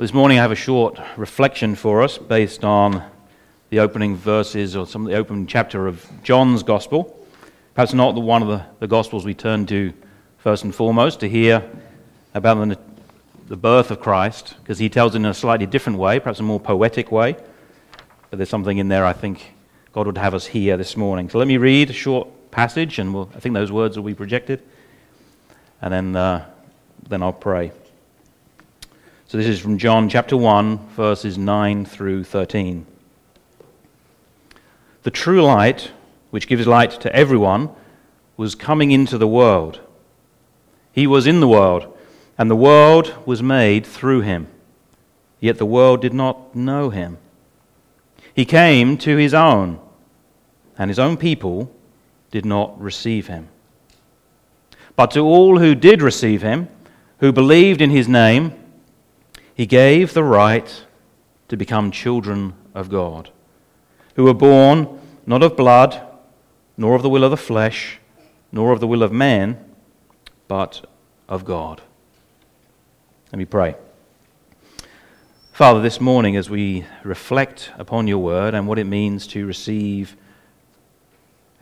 This morning I have a short reflection for us based on the opening verses or some of the opening chapter of John's Gospel. Perhaps not the one of the, the Gospels we turn to first and foremost to hear about the, the birth of Christ, because he tells it in a slightly different way, perhaps a more poetic way. But there's something in there I think God would have us hear this morning. So let me read a short passage, and we'll, I think those words will be projected, and then, uh, then I'll pray. So this is from John chapter 1, verses 9 through 13. The true light, which gives light to everyone, was coming into the world. He was in the world, and the world was made through him. Yet the world did not know him. He came to his own, and his own people did not receive him. But to all who did receive him, who believed in his name, he gave the right to become children of God, who were born not of blood, nor of the will of the flesh, nor of the will of man, but of God. Let me pray. Father, this morning, as we reflect upon your word and what it means to receive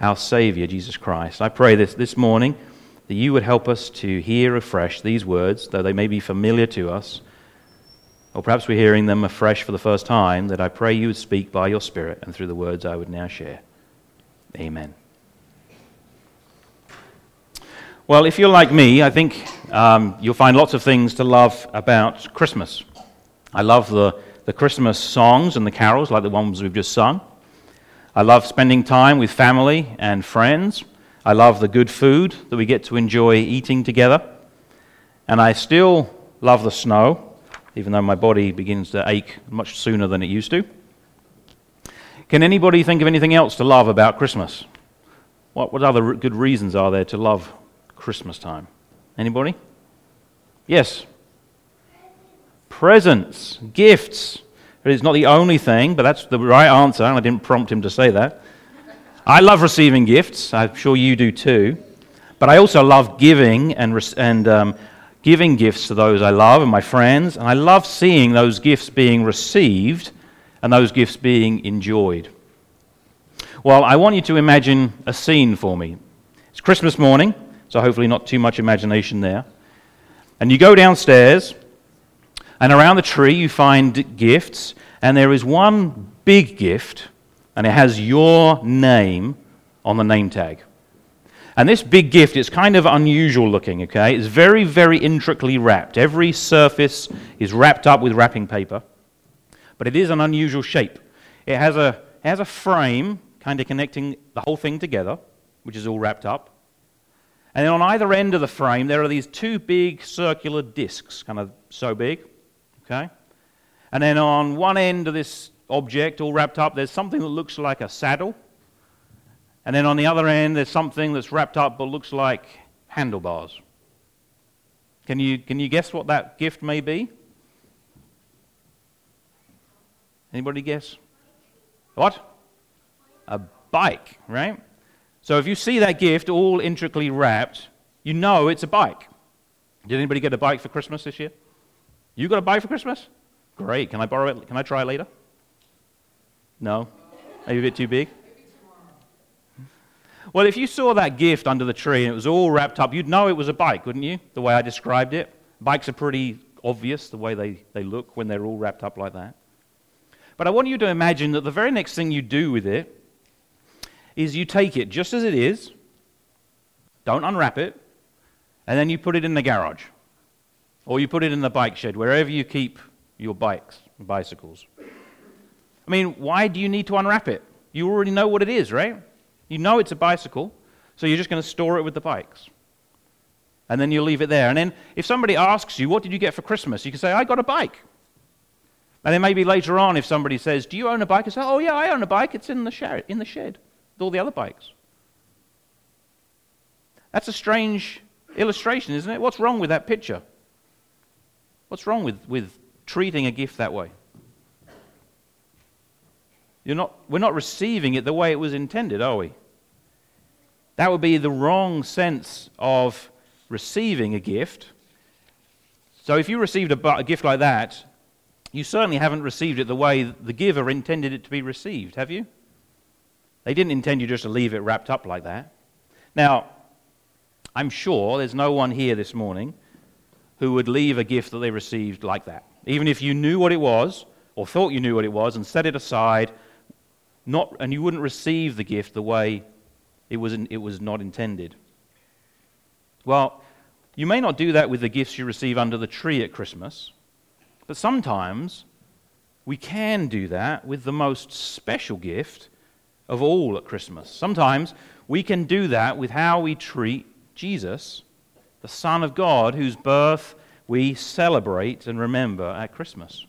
our Savior, Jesus Christ, I pray this this morning that you would help us to hear afresh these words, though they may be familiar to us or perhaps we're hearing them afresh for the first time, that I pray you would speak by your Spirit and through the words I would now share. Amen. Well, if you're like me, I think um, you'll find lots of things to love about Christmas. I love the, the Christmas songs and the carols, like the ones we've just sung. I love spending time with family and friends. I love the good food that we get to enjoy eating together. And I still love the snow even though my body begins to ache much sooner than it used to. Can anybody think of anything else to love about Christmas? What, what other good reasons are there to love Christmas time? Anybody? Yes. Presents, gifts. It is not the only thing, but that's the right answer, I didn't prompt him to say that. I love receiving gifts. I'm sure you do too. But I also love giving and, and um, giving gifts to those I love and my friends, and I love seeing those gifts being received and those gifts being enjoyed. Well, I want you to imagine a scene for me. It's Christmas morning, so hopefully not too much imagination there. And you go downstairs, and around the tree you find gifts, and there is one big gift, and it has your name on the name tag. And this big gift is kind of unusual looking, okay? It's very, very intricately wrapped. Every surface is wrapped up with wrapping paper. But it is an unusual shape. It has a, it has a frame kind of connecting the whole thing together, which is all wrapped up. And then on either end of the frame, there are these two big circular discs, kind of so big, okay? And then on one end of this object, all wrapped up, there's something that looks like a saddle and then on the other end, there's something that's wrapped up but looks like handlebars. Can you, can you guess what that gift may be? Anybody guess? What? A bike, right? So if you see that gift all intricately wrapped, you know it's a bike. Did anybody get a bike for Christmas this year? You got a bike for Christmas? Great. Can I borrow it? Can I try it later? No? Maybe a bit too big? Well, if you saw that gift under the tree and it was all wrapped up, you'd know it was a bike, wouldn't you? The way I described it. Bikes are pretty obvious the way they, they look when they're all wrapped up like that. But I want you to imagine that the very next thing you do with it is you take it just as it is, don't unwrap it, and then you put it in the garage. Or you put it in the bike shed, wherever you keep your bikes, bicycles. I mean, why do you need to unwrap it? You already know what it is, right? You know it's a bicycle, so you're just going to store it with the bikes. And then you'll leave it there. And then if somebody asks you, What did you get for Christmas? you can say, I got a bike. And then maybe later on, if somebody says, Do you own a bike? I say, Oh, yeah, I own a bike. It's in the shed, in the shed with all the other bikes. That's a strange illustration, isn't it? What's wrong with that picture? What's wrong with, with treating a gift that way? You're not, we're not receiving it the way it was intended, are we? That would be the wrong sense of receiving a gift. So if you received a, a gift like that, you certainly haven't received it the way the giver intended it to be received, have you? They didn't intend you just to leave it wrapped up like that. Now, I'm sure there's no one here this morning who would leave a gift that they received like that. Even if you knew what it was, or thought you knew what it was, and set it aside, not, and you wouldn't receive the gift the way it was, it was not intended. Well, you may not do that with the gifts you receive under the tree at Christmas, but sometimes we can do that with the most special gift of all at Christmas. Sometimes we can do that with how we treat Jesus, the Son of God, whose birth we celebrate and remember at Christmas.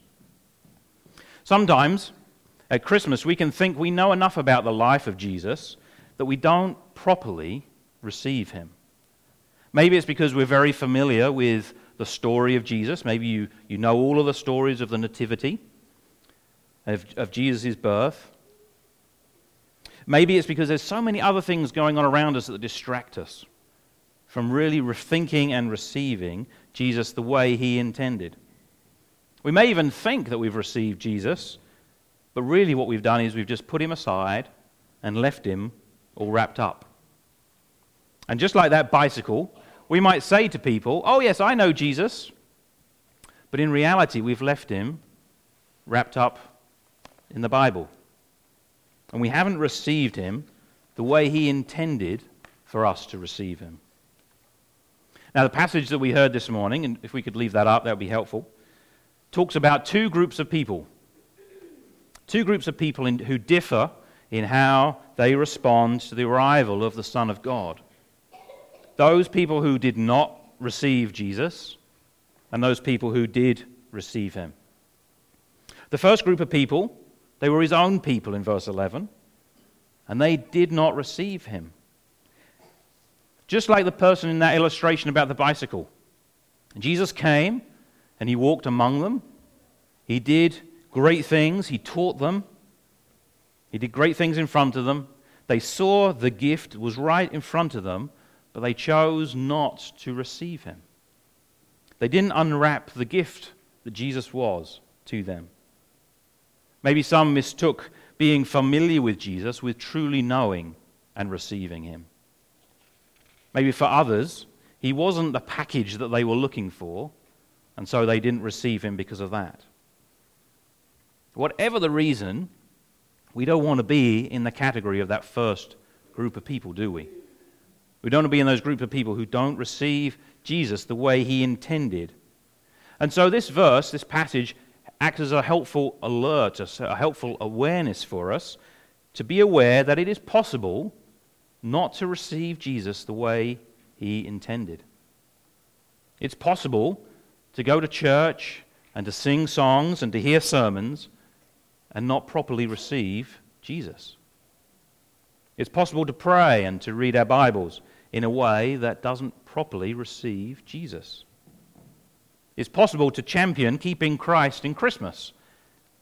Sometimes at Christmas we can think we know enough about the life of Jesus that we don't properly receive him. Maybe it's because we're very familiar with the story of Jesus. Maybe you, you know all of the stories of the Nativity, of, of Jesus' birth. Maybe it's because there's so many other things going on around us that distract us from really rethinking and receiving Jesus the way he intended. We may even think that we've received Jesus, but really what we've done is we've just put him aside and left him all wrapped up. And just like that bicycle, we might say to people, Oh, yes, I know Jesus. But in reality, we've left him wrapped up in the Bible and we haven't received him the way he intended for us to receive him. Now, the passage that we heard this morning, and if we could leave that up, that would be helpful, talks about two groups of people. Two groups of people in, who differ in how they respond to the arrival of the Son of God. Those people who did not receive Jesus, and those people who did receive him. The first group of people they were his own people in verse 11, and they did not receive him. Just like the person in that illustration about the bicycle. Jesus came and he walked among them. He did great things, he taught them, he did great things in front of them. They saw the gift was right in front of them, but they chose not to receive him. They didn't unwrap the gift that Jesus was to them. Maybe some mistook being familiar with Jesus with truly knowing and receiving him. Maybe for others, he wasn't the package that they were looking for, and so they didn't receive him because of that. Whatever the reason, we don't want to be in the category of that first group of people, do we? We don't want to be in those group of people who don't receive Jesus the way he intended. And so this verse, this passage, acts as a helpful alert, a helpful awareness for us to be aware that it is possible not to receive Jesus the way he intended. It's possible to go to church and to sing songs and to hear sermons and not properly receive Jesus. It's possible to pray and to read our Bibles in a way that doesn't properly receive Jesus. It's possible to champion keeping Christ in Christmas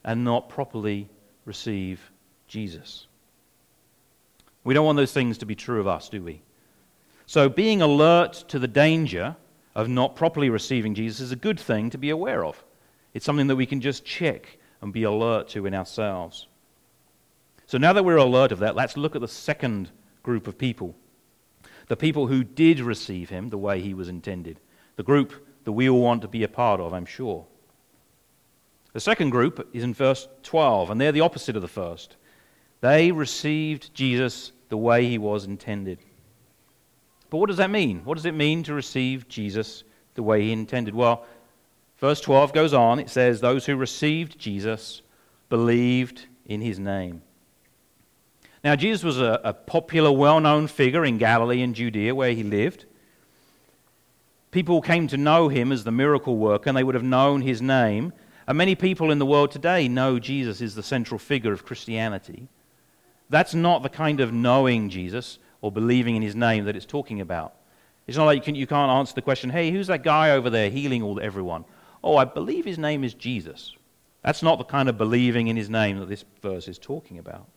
and not properly receive Jesus. We don't want those things to be true of us, do we? So, being alert to the danger of not properly receiving Jesus is a good thing to be aware of. It's something that we can just check and be alert to in ourselves. So, now that we're alert of that, let's look at the second group of people the people who did receive him the way he was intended, the group that we all want to be a part of, I'm sure. The second group is in verse 12, and they're the opposite of the first. They received Jesus the way he was intended. But what does that mean? What does it mean to receive Jesus the way he intended? Well, verse 12 goes on. It says, Those who received Jesus believed in his name. Now, Jesus was a, a popular, well known figure in Galilee and Judea where he lived people came to know him as the miracle worker and they would have known his name. And many people in the world today know Jesus is the central figure of Christianity. That's not the kind of knowing Jesus or believing in his name that it's talking about. It's not like you, can, you can't answer the question, hey, who's that guy over there healing all everyone? Oh, I believe his name is Jesus. That's not the kind of believing in his name that this verse is talking about.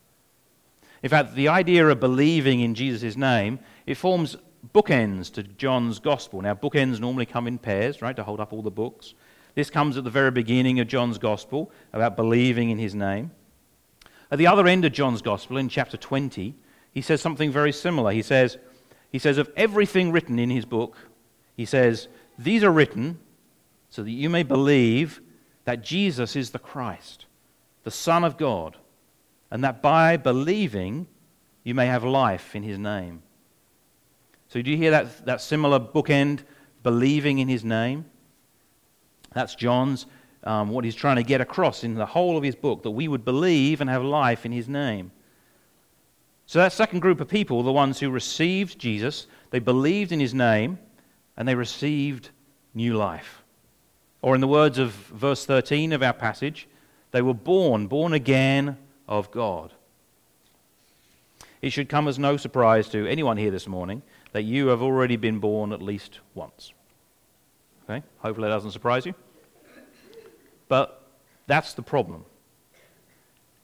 In fact, the idea of believing in Jesus' name, it forms bookends to John's gospel. Now, bookends normally come in pairs, right, to hold up all the books. This comes at the very beginning of John's Gospel about believing in his name. At the other end of John's Gospel, in chapter 20, he says something very similar. He says, he says, of everything written in his book, he says, These are written so that you may believe that Jesus is the Christ, the Son of God, and that by believing you may have life in his name. So, do you hear that, that similar bookend, believing in his name? That's John's, um, what he's trying to get across in the whole of his book, that we would believe and have life in his name. So, that second group of people, the ones who received Jesus, they believed in his name, and they received new life. Or, in the words of verse 13 of our passage, they were born, born again of God. It should come as no surprise to anyone here this morning that you have already been born at least once. Okay? Hopefully that doesn't surprise you. But that's the problem.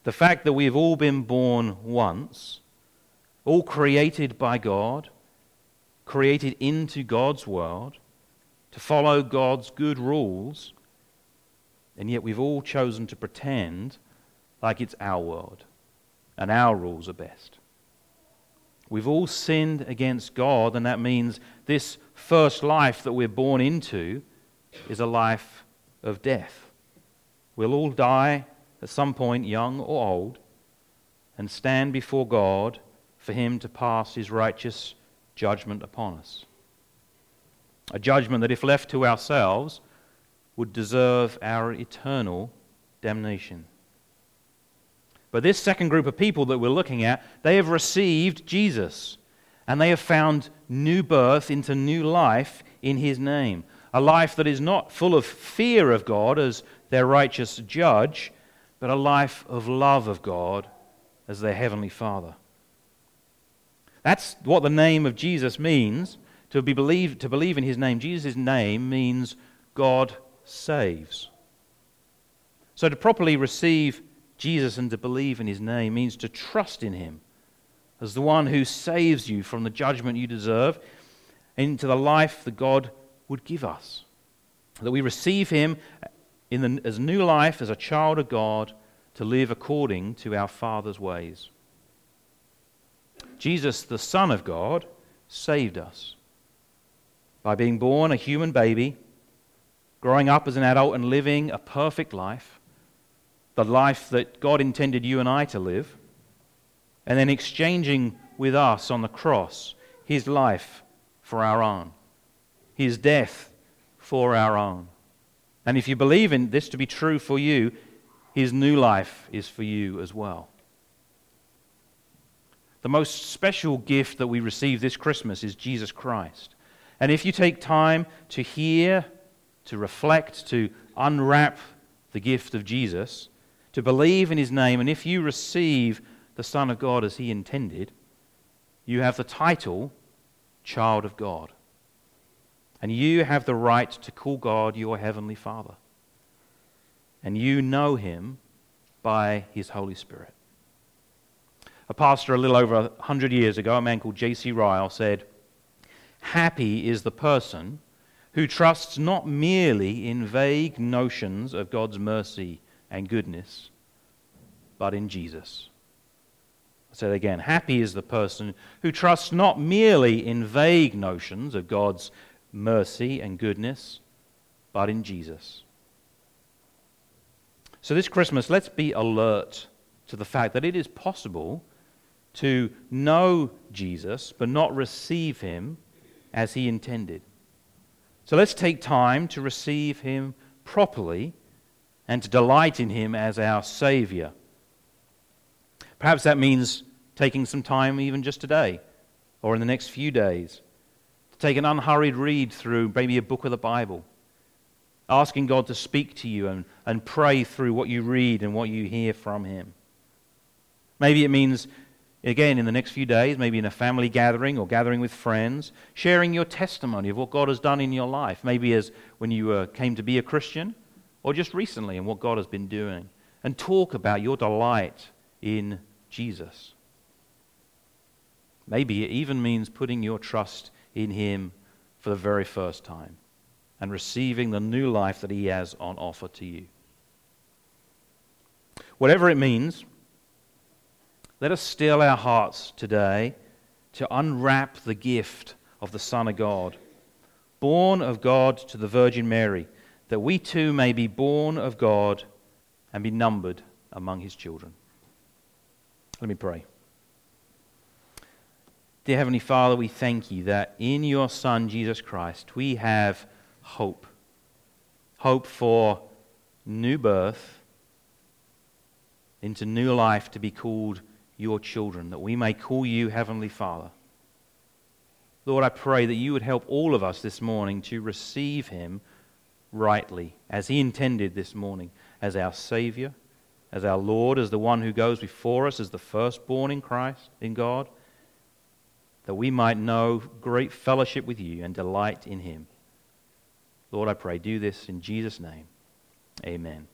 The fact that we've all been born once, all created by God, created into God's world, to follow God's good rules, and yet we've all chosen to pretend like it's our world and our rules are best. We've all sinned against God, and that means this first life that we're born into is a life of death. We'll all die at some point, young or old, and stand before God for Him to pass His righteous judgment upon us. A judgment that, if left to ourselves, would deserve our eternal damnation. But this second group of people that we're looking at, they have received Jesus and they have found new birth into new life in his name. A life that is not full of fear of God as their righteous judge, but a life of love of God as their heavenly Father. That's what the name of Jesus means. To, be believe, to believe in his name, Jesus' name means God saves. So to properly receive Jesus and to believe in his name means to trust in him as the one who saves you from the judgment you deserve into the life that God would give us. That we receive him in the, as new life, as a child of God, to live according to our Father's ways. Jesus, the Son of God, saved us by being born a human baby, growing up as an adult, and living a perfect life the life that God intended you and I to live, and then exchanging with us on the cross his life for our own, his death for our own. And if you believe in this to be true for you, his new life is for you as well. The most special gift that we receive this Christmas is Jesus Christ. And if you take time to hear, to reflect, to unwrap the gift of Jesus, to believe in his name, and if you receive the Son of God as he intended, you have the title Child of God. And you have the right to call God your Heavenly Father. And you know him by his Holy Spirit. A pastor a little over a hundred years ago, a man called J.C. Ryle, said, Happy is the person who trusts not merely in vague notions of God's mercy and goodness, but in Jesus. I say it again. Happy is the person who trusts not merely in vague notions of God's mercy and goodness, but in Jesus. So, this Christmas, let's be alert to the fact that it is possible to know Jesus but not receive him as he intended. So, let's take time to receive him properly and to delight in Him as our Savior. Perhaps that means taking some time, even just today or in the next few days, to take an unhurried read through maybe a book of the Bible, asking God to speak to you and, and pray through what you read and what you hear from Him. Maybe it means, again, in the next few days, maybe in a family gathering or gathering with friends, sharing your testimony of what God has done in your life. Maybe as when you uh, came to be a Christian or just recently and what God has been doing, and talk about your delight in Jesus. Maybe it even means putting your trust in Him for the very first time. and receiving the new life that He has on offer to you. Whatever it means, let us still our hearts today to unwrap the gift of the Son of God, born of God to the Virgin Mary, that we too may be born of God and be numbered among His children. Let me pray. Dear Heavenly Father, we thank you that in your Son, Jesus Christ, we have hope. Hope for new birth into new life to be called your children, that we may call you Heavenly Father. Lord, I pray that you would help all of us this morning to receive him rightly, as he intended this morning, as our Savior, as our Lord, as the one who goes before us, as the firstborn in Christ, in God, that we might know great fellowship with you and delight in him. Lord, I pray, do this in Jesus' name. Amen.